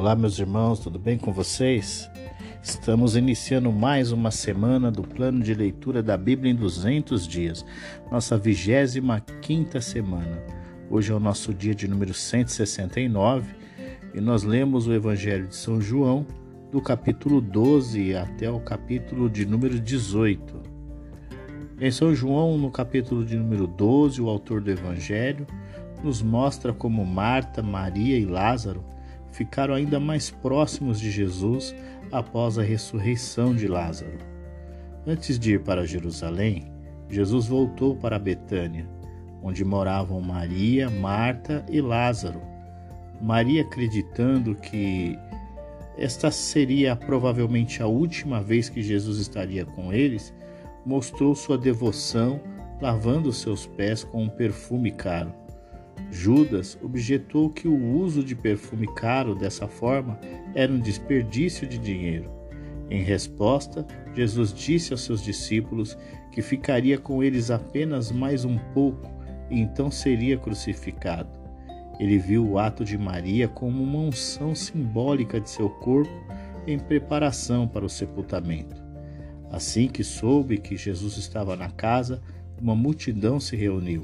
Olá, meus irmãos, tudo bem com vocês? Estamos iniciando mais uma semana do plano de leitura da Bíblia em 200 dias, nossa 25 semana. Hoje é o nosso dia de número 169 e nós lemos o Evangelho de São João, do capítulo 12 até o capítulo de número 18. Em São João, no capítulo de número 12, o autor do Evangelho nos mostra como Marta, Maria e Lázaro ficaram ainda mais próximos de Jesus após a ressurreição de Lázaro. Antes de ir para Jerusalém, Jesus voltou para Betânia, onde moravam Maria, Marta e Lázaro. Maria, acreditando que esta seria provavelmente a última vez que Jesus estaria com eles, mostrou sua devoção lavando seus pés com um perfume caro. Judas objetou que o uso de perfume caro dessa forma era um desperdício de dinheiro. Em resposta, Jesus disse aos seus discípulos que ficaria com eles apenas mais um pouco e então seria crucificado. Ele viu o ato de Maria como uma unção simbólica de seu corpo em preparação para o sepultamento. Assim que soube que Jesus estava na casa, uma multidão se reuniu.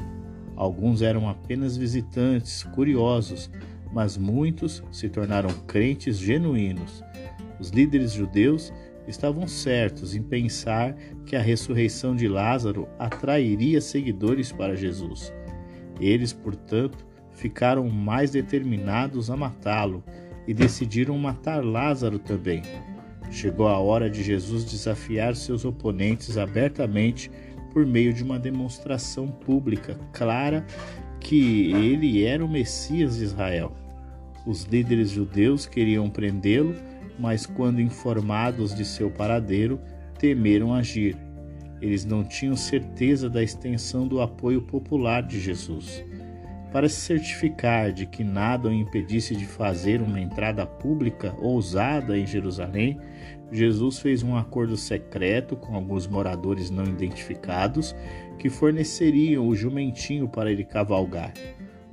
Alguns eram apenas visitantes, curiosos, mas muitos se tornaram crentes genuínos. Os líderes judeus estavam certos em pensar que a ressurreição de Lázaro atrairia seguidores para Jesus. Eles, portanto, ficaram mais determinados a matá-lo e decidiram matar Lázaro também. Chegou a hora de Jesus desafiar seus oponentes abertamente por meio de uma demonstração pública clara que ele era o Messias de Israel. Os líderes judeus queriam prendê-lo, mas quando informados de seu paradeiro, temeram agir. Eles não tinham certeza da extensão do apoio popular de Jesus. Para se certificar de que nada o impedisse de fazer uma entrada pública ousada em Jerusalém, Jesus fez um acordo secreto com alguns moradores não identificados que forneceriam o jumentinho para ele cavalgar.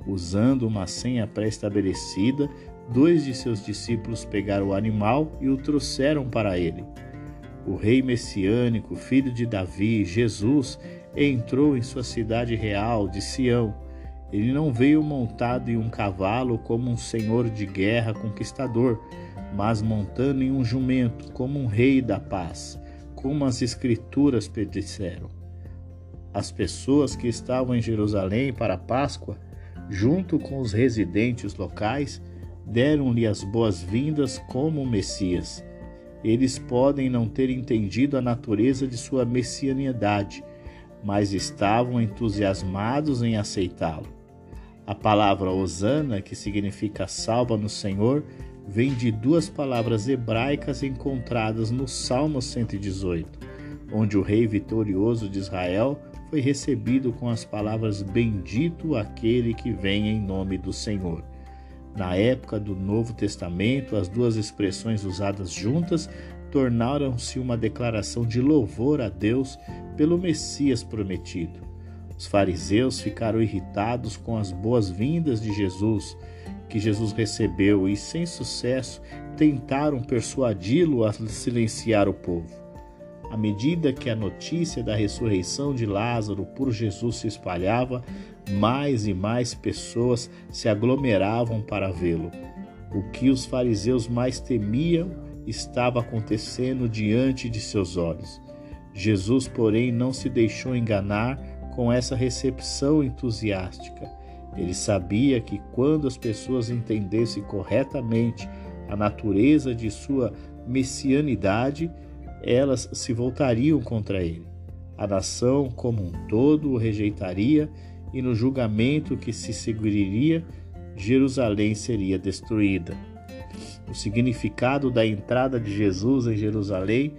Usando uma senha pré-estabelecida, dois de seus discípulos pegaram o animal e o trouxeram para ele. O rei messiânico, filho de Davi, Jesus, entrou em sua cidade real de Sião. Ele não veio montado em um cavalo como um senhor de guerra conquistador mas montando em um jumento, como um rei da paz, como as Escrituras predisseram. As pessoas que estavam em Jerusalém para a Páscoa, junto com os residentes locais, deram-lhe as boas-vindas como Messias. Eles podem não ter entendido a natureza de sua messianidade, mas estavam entusiasmados em aceitá-lo. A palavra Osana, que significa salva no Senhor, vem de duas palavras hebraicas encontradas no Salmo 118, onde o rei vitorioso de Israel foi recebido com as palavras: Bendito aquele que vem em nome do Senhor. Na época do Novo Testamento, as duas expressões usadas juntas tornaram-se uma declaração de louvor a Deus pelo Messias prometido. Os fariseus ficaram irritados com as boas-vindas de Jesus que Jesus recebeu e, sem sucesso, tentaram persuadi-lo a silenciar o povo. À medida que a notícia da ressurreição de Lázaro por Jesus se espalhava, mais e mais pessoas se aglomeravam para vê-lo. O que os fariseus mais temiam estava acontecendo diante de seus olhos. Jesus, porém, não se deixou enganar com essa recepção entusiástica. Ele sabia que quando as pessoas entendessem corretamente a natureza de sua messianidade, elas se voltariam contra ele. A nação como um todo o rejeitaria e no julgamento que se seguiria, Jerusalém seria destruída. O significado da entrada de Jesus em Jerusalém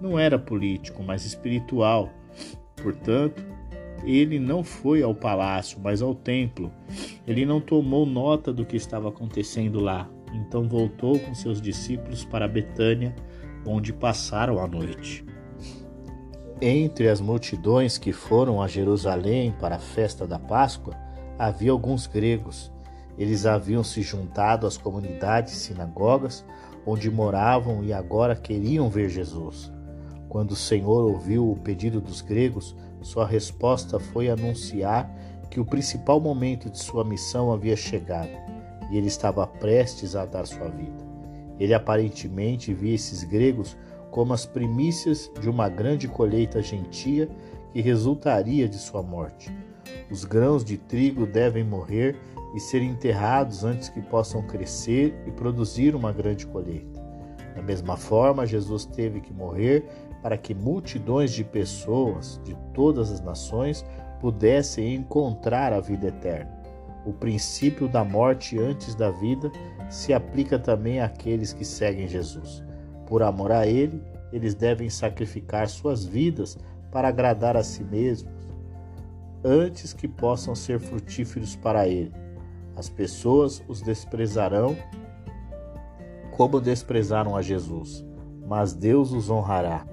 não era político, mas espiritual. Portanto, ele não foi ao palácio, mas ao templo. Ele não tomou nota do que estava acontecendo lá. Então voltou com seus discípulos para Betânia, onde passaram a noite. Entre as multidões que foram a Jerusalém para a festa da Páscoa, havia alguns gregos. Eles haviam se juntado às comunidades sinagogas onde moravam e agora queriam ver Jesus. Quando o Senhor ouviu o pedido dos gregos, sua resposta foi anunciar que o principal momento de sua missão havia chegado e ele estava prestes a dar sua vida. Ele aparentemente via esses gregos como as primícias de uma grande colheita gentia que resultaria de sua morte. Os grãos de trigo devem morrer e ser enterrados antes que possam crescer e produzir uma grande colheita. Da mesma forma, Jesus teve que morrer para que multidões de pessoas de todas as nações pudessem encontrar a vida eterna. O princípio da morte antes da vida se aplica também àqueles que seguem Jesus. Por amor a Ele, eles devem sacrificar suas vidas para agradar a si mesmos, antes que possam ser frutíferos para Ele. As pessoas os desprezarão como desprezaram a Jesus, mas Deus os honrará.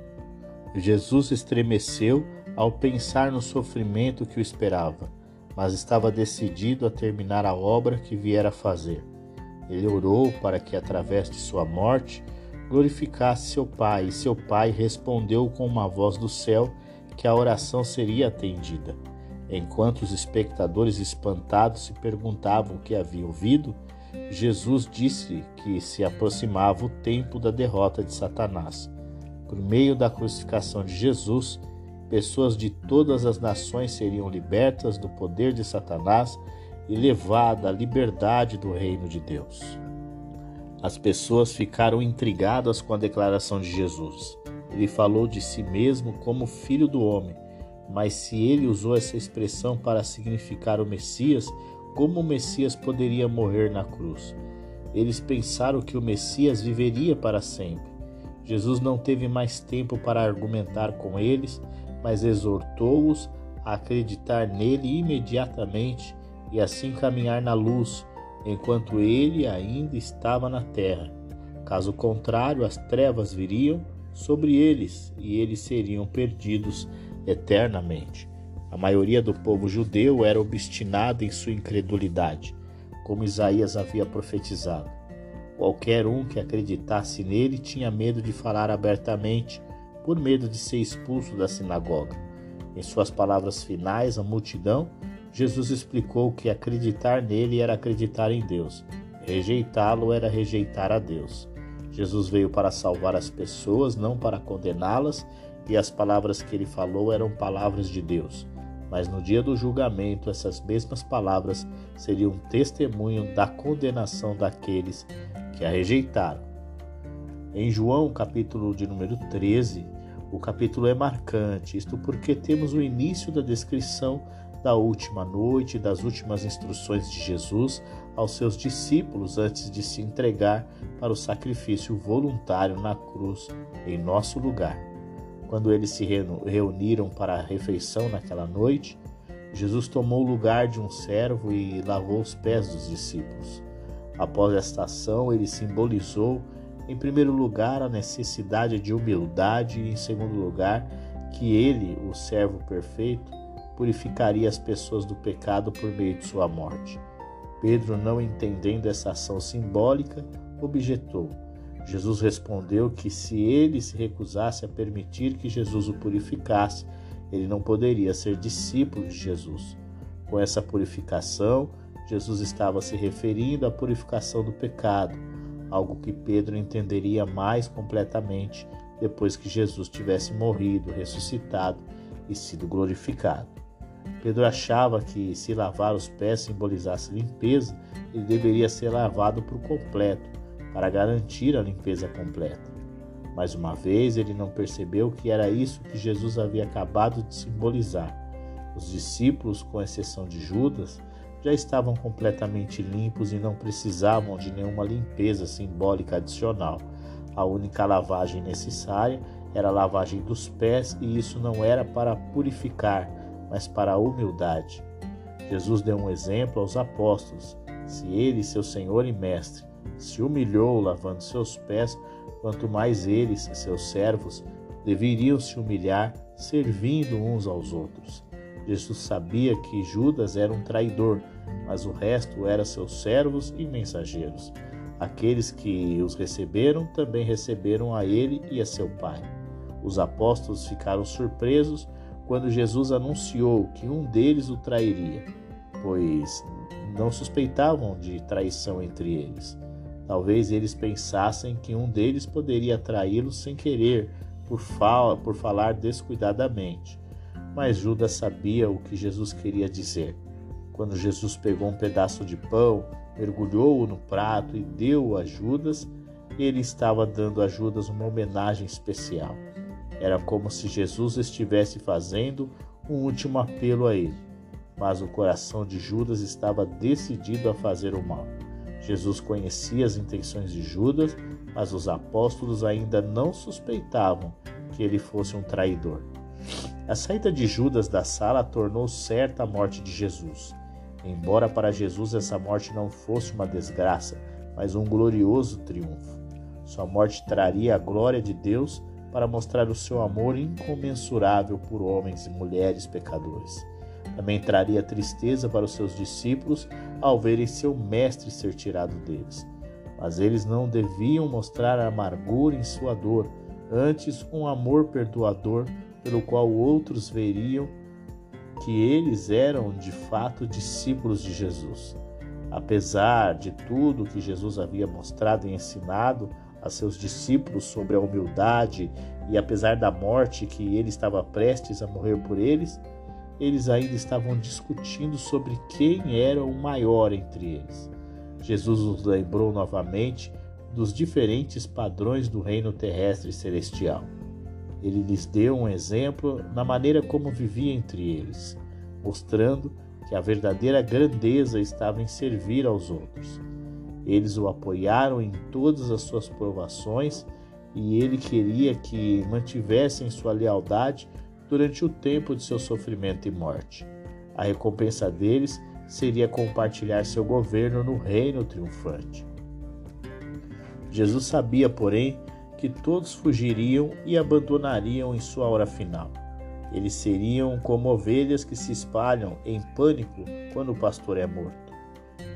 Jesus estremeceu ao pensar no sofrimento que o esperava, mas estava decidido a terminar a obra que viera fazer. Ele orou para que, através de sua morte, glorificasse seu Pai, e seu Pai respondeu com uma voz do céu que a oração seria atendida. Enquanto os espectadores espantados se perguntavam o que havia ouvido, Jesus disse que se aproximava o tempo da derrota de Satanás. Por meio da crucificação de Jesus, pessoas de todas as nações seriam libertas do poder de Satanás e levadas à liberdade do reino de Deus. As pessoas ficaram intrigadas com a declaração de Jesus. Ele falou de si mesmo como filho do homem mas se ele usou essa expressão para significar o Messias, como o Messias poderia morrer na cruz? Eles pensaram que o Messias viveria para sempre. Jesus não teve mais tempo para argumentar com eles, mas exortou-os a acreditar nele imediatamente e assim caminhar na luz, enquanto ele ainda estava na terra. Caso contrário, as trevas viriam sobre eles e eles seriam perdidos eternamente. A maioria do povo judeu era obstinada em sua incredulidade, como Isaías havia profetizado. Qualquer um que acreditasse nele tinha medo de falar abertamente, por medo de ser expulso da sinagoga. Em suas palavras finais à multidão, Jesus explicou que acreditar nele era acreditar em Deus, rejeitá-lo era rejeitar a Deus. Jesus veio para salvar as pessoas, não para condená-las, e as palavras que ele falou eram palavras de Deus. Mas no dia do julgamento, essas mesmas palavras seriam testemunho da condenação daqueles que a rejeitaram. Em João, capítulo de número 13, o capítulo é marcante, isto porque temos o início da descrição da última noite, das últimas instruções de Jesus aos seus discípulos antes de se entregar para o sacrifício voluntário na cruz em nosso lugar. Quando eles se reuniram para a refeição naquela noite, Jesus tomou o lugar de um servo e lavou os pés dos discípulos. Após esta ação, ele simbolizou, em primeiro lugar, a necessidade de humildade e, em segundo lugar, que ele, o servo perfeito, purificaria as pessoas do pecado por meio de sua morte. Pedro, não entendendo essa ação simbólica, objetou: Jesus respondeu que se ele se recusasse a permitir que Jesus o purificasse, ele não poderia ser discípulo de Jesus. Com essa purificação, Jesus estava se referindo à purificação do pecado, algo que Pedro entenderia mais completamente depois que Jesus tivesse morrido, ressuscitado e sido glorificado. Pedro achava que se lavar os pés simbolizasse limpeza, ele deveria ser lavado por completo para garantir a limpeza completa. Mais uma vez, ele não percebeu que era isso que Jesus havia acabado de simbolizar. Os discípulos, com exceção de Judas, já estavam completamente limpos e não precisavam de nenhuma limpeza simbólica adicional. A única lavagem necessária era a lavagem dos pés, e isso não era para purificar, mas para a humildade. Jesus deu um exemplo aos apóstolos. Se ele, seu Senhor e Mestre, se humilhou lavando seus pés, quanto mais eles, seus servos, deveriam se humilhar servindo uns aos outros. Jesus sabia que Judas era um traidor, mas o resto eram seus servos e mensageiros. Aqueles que os receberam também receberam a ele e a seu pai. Os apóstolos ficaram surpresos quando Jesus anunciou que um deles o trairia, pois não suspeitavam de traição entre eles. Talvez eles pensassem que um deles poderia traí-los sem querer, por, por falar descuidadamente. Mas Judas sabia o que Jesus queria dizer. Quando Jesus pegou um pedaço de pão, mergulhou-o no prato e deu-o a Judas, ele estava dando a Judas uma homenagem especial. Era como se Jesus estivesse fazendo um último apelo a ele. Mas o coração de Judas estava decidido a fazer o mal. Jesus conhecia as intenções de Judas, mas os apóstolos ainda não suspeitavam que ele fosse um traidor. A saída de Judas da sala tornou certa a morte de Jesus. Embora para Jesus essa morte não fosse uma desgraça, mas um glorioso triunfo. Sua morte traria a glória de Deus para mostrar o seu amor incomensurável por homens e mulheres pecadores. Também traria tristeza para os seus discípulos ao verem seu mestre ser tirado deles. Mas eles não deviam mostrar amargura em sua dor, antes um amor perdoador pelo qual outros veriam que eles eram de fato discípulos de Jesus. Apesar de tudo que Jesus havia mostrado e ensinado a seus discípulos sobre a humildade e apesar da morte que ele estava prestes a morrer por eles, eles ainda estavam discutindo sobre quem era o maior entre eles. Jesus os lembrou novamente dos diferentes padrões do reino terrestre e celestial. Ele lhes deu um exemplo na maneira como vivia entre eles, mostrando que a verdadeira grandeza estava em servir aos outros. Eles o apoiaram em todas as suas provações e ele queria que mantivessem sua lealdade durante o tempo de seu sofrimento e morte. A recompensa deles seria compartilhar seu governo no reino triunfante. Jesus sabia, porém, que todos fugiriam e abandonariam em sua hora final. Eles seriam como ovelhas que se espalham em pânico quando o pastor é morto.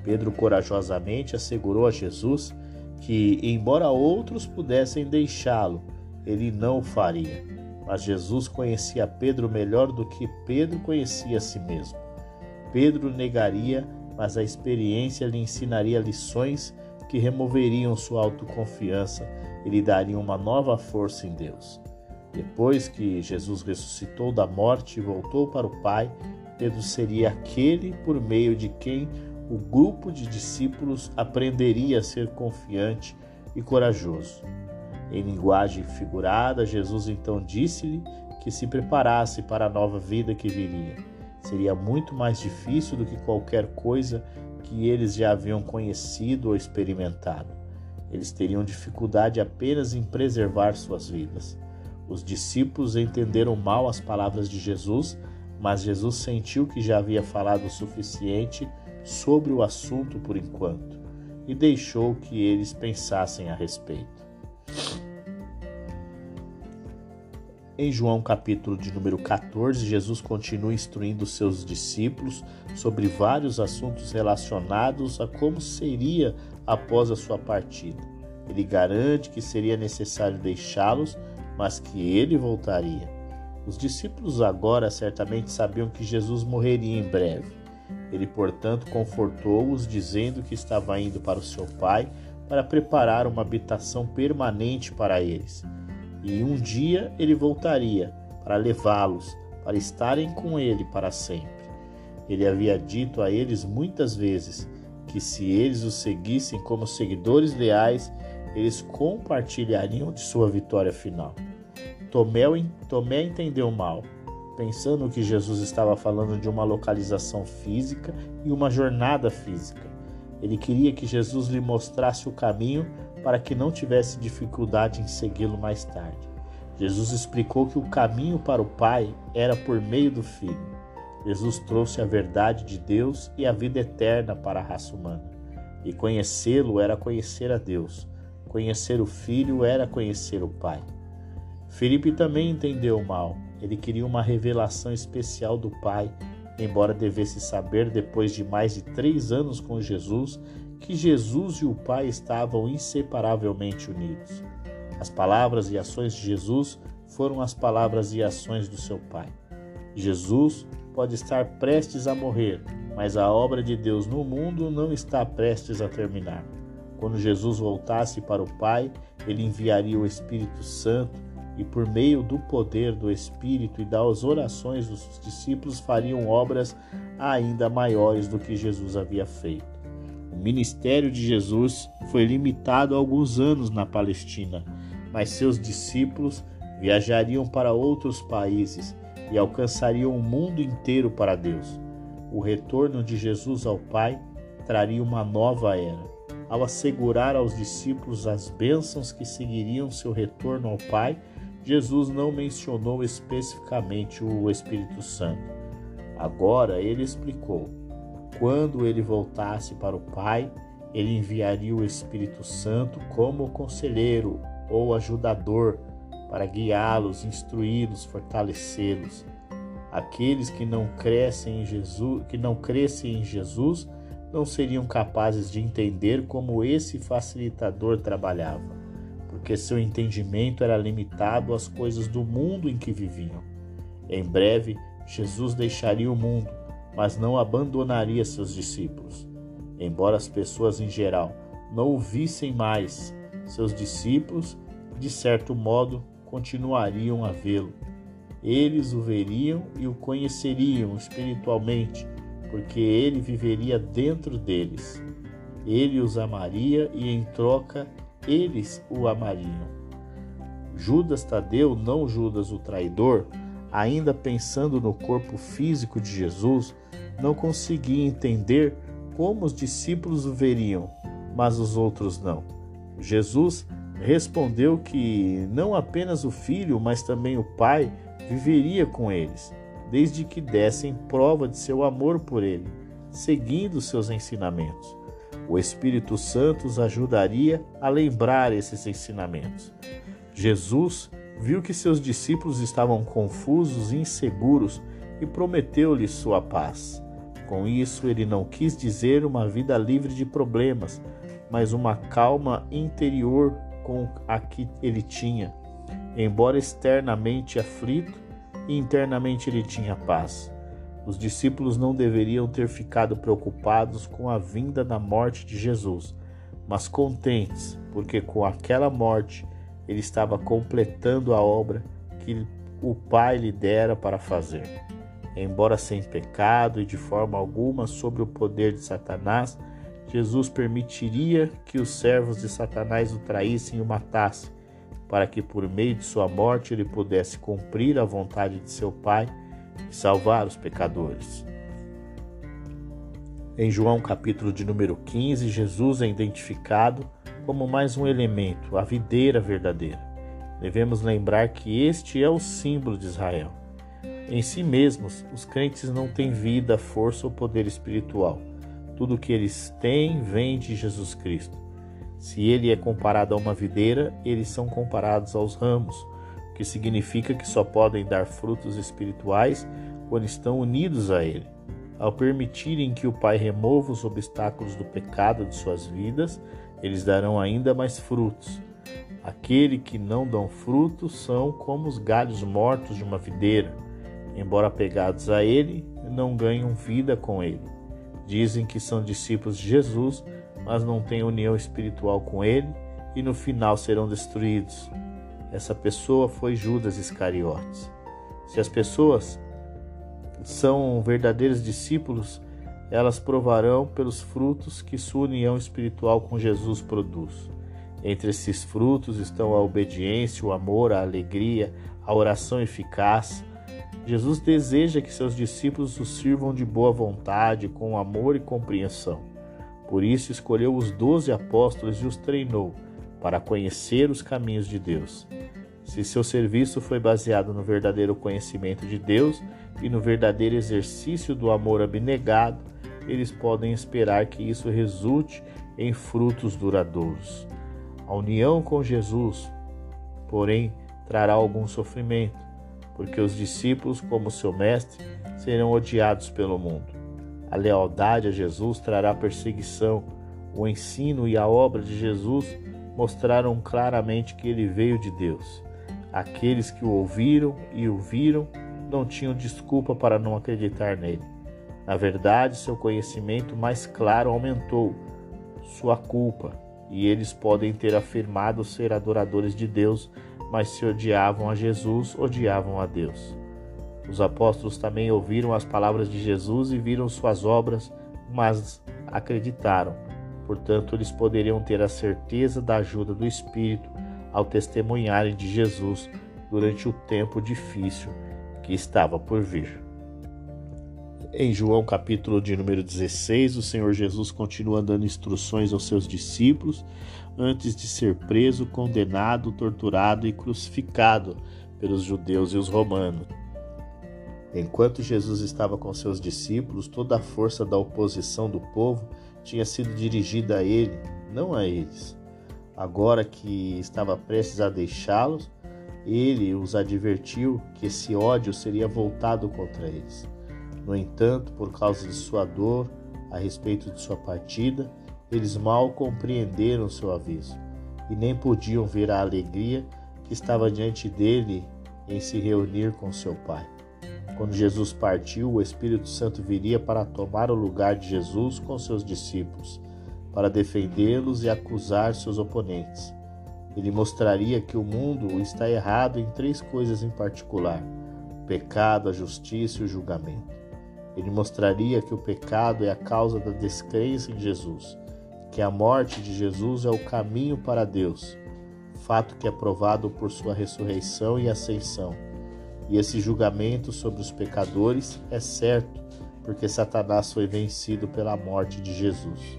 Pedro corajosamente assegurou a Jesus que, embora outros pudessem deixá-lo, ele não o faria. Mas Jesus conhecia Pedro melhor do que Pedro conhecia a si mesmo. Pedro negaria, mas a experiência lhe ensinaria lições que removeriam sua autoconfiança e lhe dariam uma nova força em Deus. Depois que Jesus ressuscitou da morte e voltou para o Pai, Pedro seria aquele por meio de quem o grupo de discípulos aprenderia a ser confiante e corajoso. Em linguagem figurada, Jesus então disse-lhe que se preparasse para a nova vida que viria. Seria muito mais difícil do que qualquer coisa que eles já haviam conhecido ou experimentado. Eles teriam dificuldade apenas em preservar suas vidas. Os discípulos entenderam mal as palavras de Jesus, mas Jesus sentiu que já havia falado o suficiente sobre o assunto por enquanto e deixou que eles pensassem a respeito. Em João capítulo de número 14, Jesus continua instruindo seus discípulos sobre vários assuntos relacionados a como seria após a sua partida. Ele garante que seria necessário deixá-los, mas que ele voltaria. Os discípulos agora certamente sabiam que Jesus morreria em breve ele, portanto, confortou-os, dizendo que estava indo para o seu pai para preparar uma habitação permanente para eles. E um dia ele voltaria para levá-los, para estarem com ele para sempre. Ele havia dito a eles muitas vezes que se eles o seguissem como seguidores leais, eles compartilhariam de sua vitória final. Tomé, Tomé entendeu mal pensando que Jesus estava falando de uma localização física e uma jornada física. Ele queria que Jesus lhe mostrasse o caminho para que não tivesse dificuldade em segui-lo mais tarde. Jesus explicou que o caminho para o Pai era por meio do Filho. Jesus trouxe a verdade de Deus e a vida eterna para a raça humana. E conhecê-lo era conhecer a Deus. Conhecer o Filho era conhecer o Pai. Felipe também entendeu mal ele queria uma revelação especial do Pai embora devesse saber, depois de mais de três anos com Jesus, que Jesus e o Pai estavam inseparavelmente unidos. As palavras e ações de Jesus foram as palavras e ações do seu Pai. Jesus pode estar prestes a morrer, mas a obra de Deus no mundo não está prestes a terminar. Quando Jesus voltasse para o Pai, ele enviaria o Espírito Santo e, por meio do poder do Espírito e das orações dos discípulos, fariam obras ainda maiores do que Jesus havia feito. O ministério de Jesus foi limitado a alguns anos na Palestina, mas seus discípulos viajariam para outros países e alcançariam o mundo inteiro para Deus. O retorno de Jesus ao Pai traria uma nova era. Ao assegurar aos discípulos as bênçãos que seguiriam seu retorno ao Pai, Jesus não mencionou especificamente o Espírito Santo. Agora ele explicou: quando ele voltasse para o Pai, ele enviaria o Espírito Santo como conselheiro ou ajudador para guiá-los, instruí-los, fortalecê-los. Aqueles que não crescem em Jesus, que não crescem em Jesus, não seriam capazes de entender como esse facilitador trabalhava, porque seu entendimento era limitado às coisas do mundo em que viviam. Em breve, Jesus deixaria o mundo, mas não abandonaria seus discípulos. Embora as pessoas em geral não o vissem mais, seus discípulos, de certo modo, continuariam a vê-lo. Eles o veriam e o conheceriam espiritualmente, porque ele viveria dentro deles. Ele os amaria e, em troca, eles o amariam. Judas Tadeu, não Judas o traidor, ainda pensando no corpo físico de Jesus, não conseguia entender como os discípulos o veriam, mas os outros não. Jesus respondeu que não apenas o filho, mas também o pai viveria com eles, desde que dessem prova de seu amor por ele, seguindo seus ensinamentos. O Espírito Santo os ajudaria a lembrar esses ensinamentos. Jesus viu que seus discípulos estavam confusos e inseguros e prometeu-lhes sua paz. Com isso, ele não quis dizer uma vida livre de problemas, mas uma calma interior com a que ele tinha, embora externamente aflito internamente ele tinha paz. Os discípulos não deveriam ter ficado preocupados com a vinda da morte de Jesus, mas contentes, porque com aquela morte ele estava completando a obra que o Pai lhe dera para fazer. Embora sem pecado e de forma alguma sobre o poder de Satanás, Jesus permitiria que os servos de Satanás o traíssem e o matassem, para que por meio de sua morte ele pudesse cumprir a vontade de seu Pai e salvar os pecadores. Em João capítulo de número 15, Jesus é identificado como mais um elemento, a videira verdadeira. Devemos lembrar que este é o símbolo de Israel. Em si mesmos, os crentes não têm vida, força ou poder espiritual tudo que eles têm vem de Jesus Cristo. Se ele é comparado a uma videira, eles são comparados aos ramos, o que significa que só podem dar frutos espirituais quando estão unidos a ele. Ao permitirem que o Pai remova os obstáculos do pecado de suas vidas, eles darão ainda mais frutos. Aqueles que não dão frutos são como os galhos mortos de uma videira. Embora pegados a ele, não ganham vida com ele. Dizem que são discípulos de Jesus, mas não têm união espiritual com ele e no final serão destruídos. Essa pessoa foi Judas Iscariotes. Se as pessoas são verdadeiros discípulos, elas provarão pelos frutos que sua união espiritual com Jesus produz. Entre esses frutos estão a obediência, o amor, a alegria, a oração eficaz, Jesus deseja que seus discípulos o sirvam de boa vontade, com amor e compreensão. Por isso, escolheu os doze apóstolos e os treinou para conhecer os caminhos de Deus. Se seu serviço foi baseado no verdadeiro conhecimento de Deus e no verdadeiro exercício do amor abnegado, eles podem esperar que isso resulte em frutos duradouros. A união com Jesus, porém, trará algum sofrimento porque os discípulos, como seu mestre, serão odiados pelo mundo. A lealdade a Jesus trará perseguição. O ensino e a obra de Jesus mostraram claramente que ele veio de Deus. Aqueles que o ouviram e o viram não tinham desculpa para não acreditar nele. Na verdade, seu conhecimento mais claro aumentou sua culpa, e eles podem ter afirmado ser adoradores de Deus, mas se odiavam a Jesus, odiavam a Deus. Os apóstolos também ouviram as palavras de Jesus e viram suas obras, mas acreditaram. Portanto, eles poderiam ter a certeza da ajuda do Espírito ao testemunharem de Jesus durante o tempo difícil que estava por vir. Em João capítulo de número 16, o Senhor Jesus continua dando instruções aos seus discípulos antes de ser preso, condenado, torturado e crucificado pelos judeus e os romanos. Enquanto Jesus estava com seus discípulos, toda a força da oposição do povo tinha sido dirigida a ele, não a eles. Agora que estava prestes a deixá-los, ele os advertiu que esse ódio seria voltado contra eles. No entanto, por causa de sua dor a respeito de sua partida, eles mal compreenderam seu aviso e nem podiam ver a alegria que estava diante dele em se reunir com seu Pai. Quando Jesus partiu, o Espírito Santo viria para tomar o lugar de Jesus com seus discípulos, para defendê-los e acusar seus oponentes. Ele mostraria que o mundo está errado em três coisas em particular: o pecado, a justiça e o julgamento. Ele mostraria que o pecado é a causa da descrença em Jesus, que a morte de Jesus é o caminho para Deus, fato que é provado por sua ressurreição e ascensão. E esse julgamento sobre os pecadores é certo, porque Satanás foi vencido pela morte de Jesus.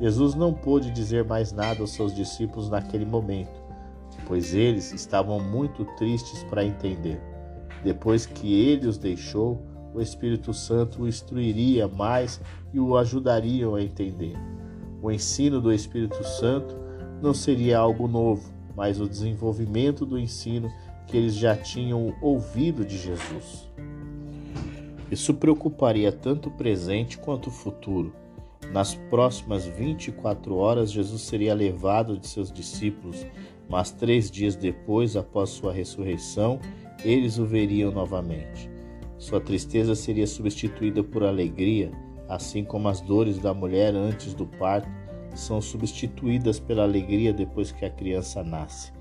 Jesus não pôde dizer mais nada aos seus discípulos naquele momento, pois eles estavam muito tristes para entender. Depois que ele os deixou, o Espírito Santo o instruiria mais e o ajudariam a entender. O ensino do Espírito Santo não seria algo novo, mas o desenvolvimento do ensino que eles já tinham ouvido de Jesus. Isso preocuparia tanto o presente quanto o futuro. Nas próximas 24 horas, Jesus seria levado de seus discípulos, mas três dias depois, após sua ressurreição, eles o veriam novamente. Sua tristeza seria substituída por alegria, assim como as dores da mulher antes do parto são substituídas pela alegria depois que a criança nasce.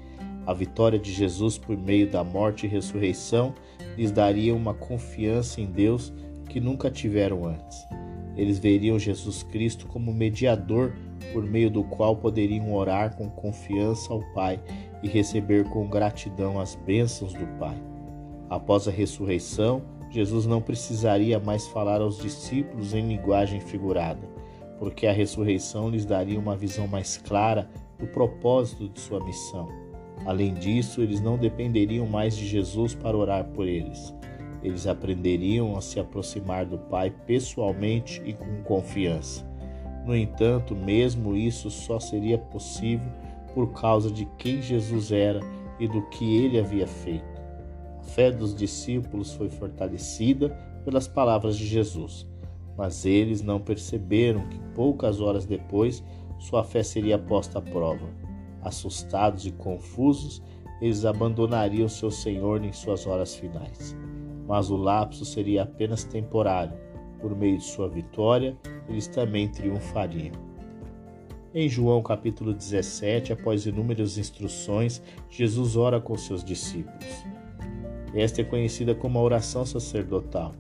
A vitória de Jesus por meio da morte e ressurreição lhes daria uma confiança em Deus que nunca tiveram antes. Eles veriam Jesus Cristo como mediador por meio do qual poderiam orar com confiança ao Pai e receber com gratidão as bênçãos do Pai. Após a ressurreição, Jesus não precisaria mais falar aos discípulos em linguagem figurada, porque a ressurreição lhes daria uma visão mais clara do propósito de sua missão. Além disso, eles não dependeriam mais de Jesus para orar por eles. Eles aprenderiam a se aproximar do Pai pessoalmente e com confiança. No entanto, mesmo isso só seria possível por causa de quem Jesus era e do que ele havia feito fé dos discípulos foi fortalecida pelas palavras de Jesus, mas eles não perceberam que poucas horas depois sua fé seria posta à prova. Assustados e confusos, eles abandonariam seu Senhor em suas horas finais. Mas o lapso seria apenas temporário. Por meio de sua vitória, eles também triunfariam. Em João capítulo 17, após inúmeras instruções, Jesus ora com seus discípulos. Esta é conhecida como a oração sacerdotal.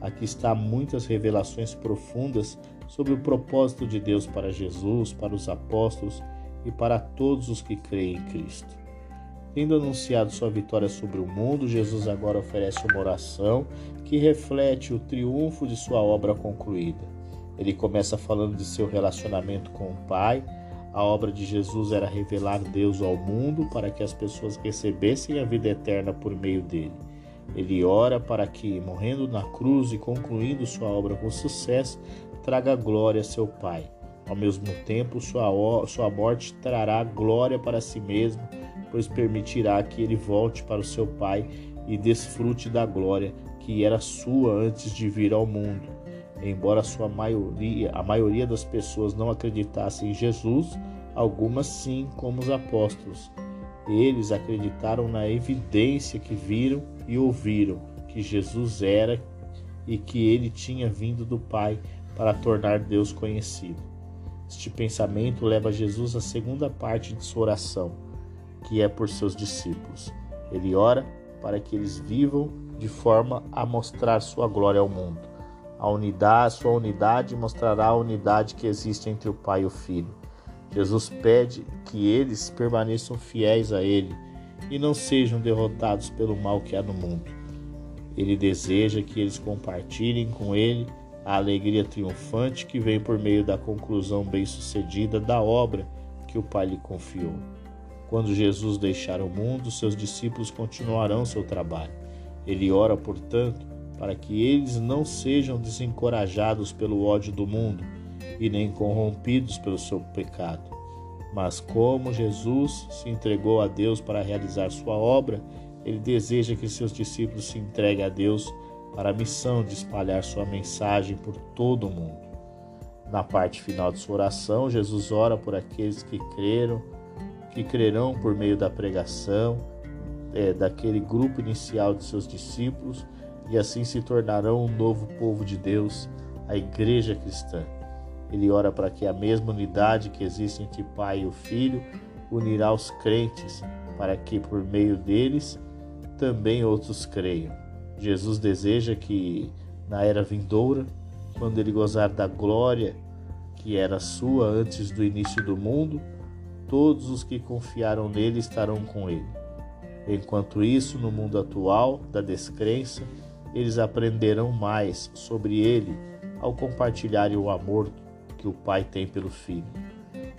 Aqui está muitas revelações profundas sobre o propósito de Deus para Jesus, para os apóstolos e para todos os que creem em Cristo. Tendo anunciado sua vitória sobre o mundo, Jesus agora oferece uma oração que reflete o triunfo de sua obra concluída. Ele começa falando de seu relacionamento com o Pai. A obra de Jesus era revelar Deus ao mundo para que as pessoas recebessem a vida eterna por meio dele. Ele ora para que, morrendo na cruz e concluindo sua obra com sucesso, traga glória a seu Pai. Ao mesmo tempo, sua, sua morte trará glória para si mesmo, pois permitirá que ele volte para o seu Pai e desfrute da glória que era sua antes de vir ao mundo. Embora sua maioria, a maioria das pessoas não acreditasse em Jesus, algumas sim, como os apóstolos. Eles acreditaram na evidência que viram e ouviram que Jesus era e que ele tinha vindo do Pai para tornar Deus conhecido. Este pensamento leva Jesus à segunda parte de sua oração, que é por seus discípulos. Ele ora para que eles vivam de forma a mostrar sua glória ao mundo. A unidade, sua unidade mostrará a unidade que existe entre o Pai e o Filho. Jesus pede que eles permaneçam fiéis a Ele e não sejam derrotados pelo mal que há no mundo. Ele deseja que eles compartilhem com Ele a alegria triunfante que vem por meio da conclusão bem-sucedida da obra que o Pai lhe confiou. Quando Jesus deixar o mundo, seus discípulos continuarão seu trabalho. Ele ora, portanto, para que eles não sejam desencorajados pelo ódio do mundo e nem corrompidos pelo seu pecado. Mas como Jesus se entregou a Deus para realizar sua obra, ele deseja que seus discípulos se entreguem a Deus para a missão de espalhar sua mensagem por todo o mundo. Na parte final de sua oração, Jesus ora por aqueles que creram, que crerão por meio da pregação, é, daquele grupo inicial de seus discípulos, e assim se tornarão um novo povo de Deus, a Igreja Cristã. Ele ora para que a mesma unidade que existe entre Pai e o Filho unirá os crentes, para que por meio deles também outros creiam. Jesus deseja que na era vindoura, quando ele gozar da glória que era sua antes do início do mundo, todos os que confiaram nele estarão com ele. Enquanto isso, no mundo atual da descrença, eles aprenderão mais sobre ele ao compartilharem o amor que o Pai tem pelo Filho.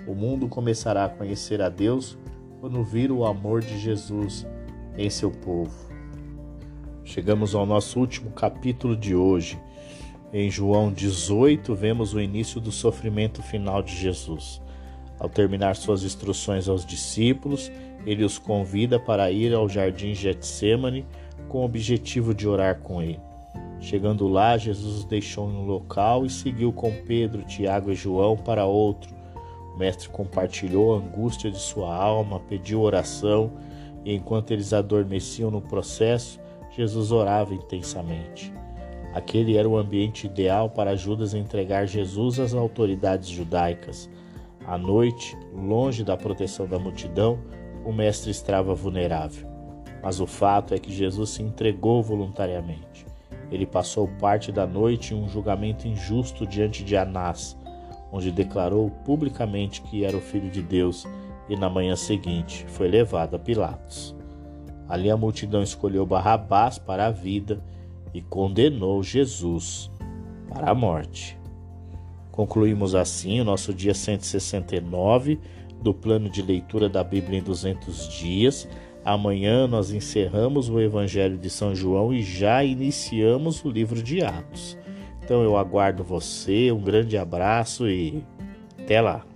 O mundo começará a conhecer a Deus quando vir o amor de Jesus em seu povo. Chegamos ao nosso último capítulo de hoje. Em João 18, vemos o início do sofrimento final de Jesus. Ao terminar suas instruções aos discípulos, ele os convida para ir ao jardim Getsemane com o objetivo de orar com ele. Chegando lá, Jesus os deixou no local e seguiu com Pedro, Tiago e João para outro. O mestre compartilhou a angústia de sua alma, pediu oração e enquanto eles adormeciam no processo, Jesus orava intensamente. Aquele era o ambiente ideal para Judas entregar Jesus às autoridades judaicas. À noite, longe da proteção da multidão, o mestre estava vulnerável. Mas o fato é que Jesus se entregou voluntariamente. Ele passou parte da noite em um julgamento injusto diante de Anás, onde declarou publicamente que era o Filho de Deus e na manhã seguinte foi levado a Pilatos. Ali a multidão escolheu Barrabás para a vida e condenou Jesus para a morte. Concluímos assim o nosso dia 169 do plano de leitura da Bíblia em 200 dias. Amanhã nós encerramos o Evangelho de São João e já iniciamos o livro de Atos. Então eu aguardo você, um grande abraço e até lá!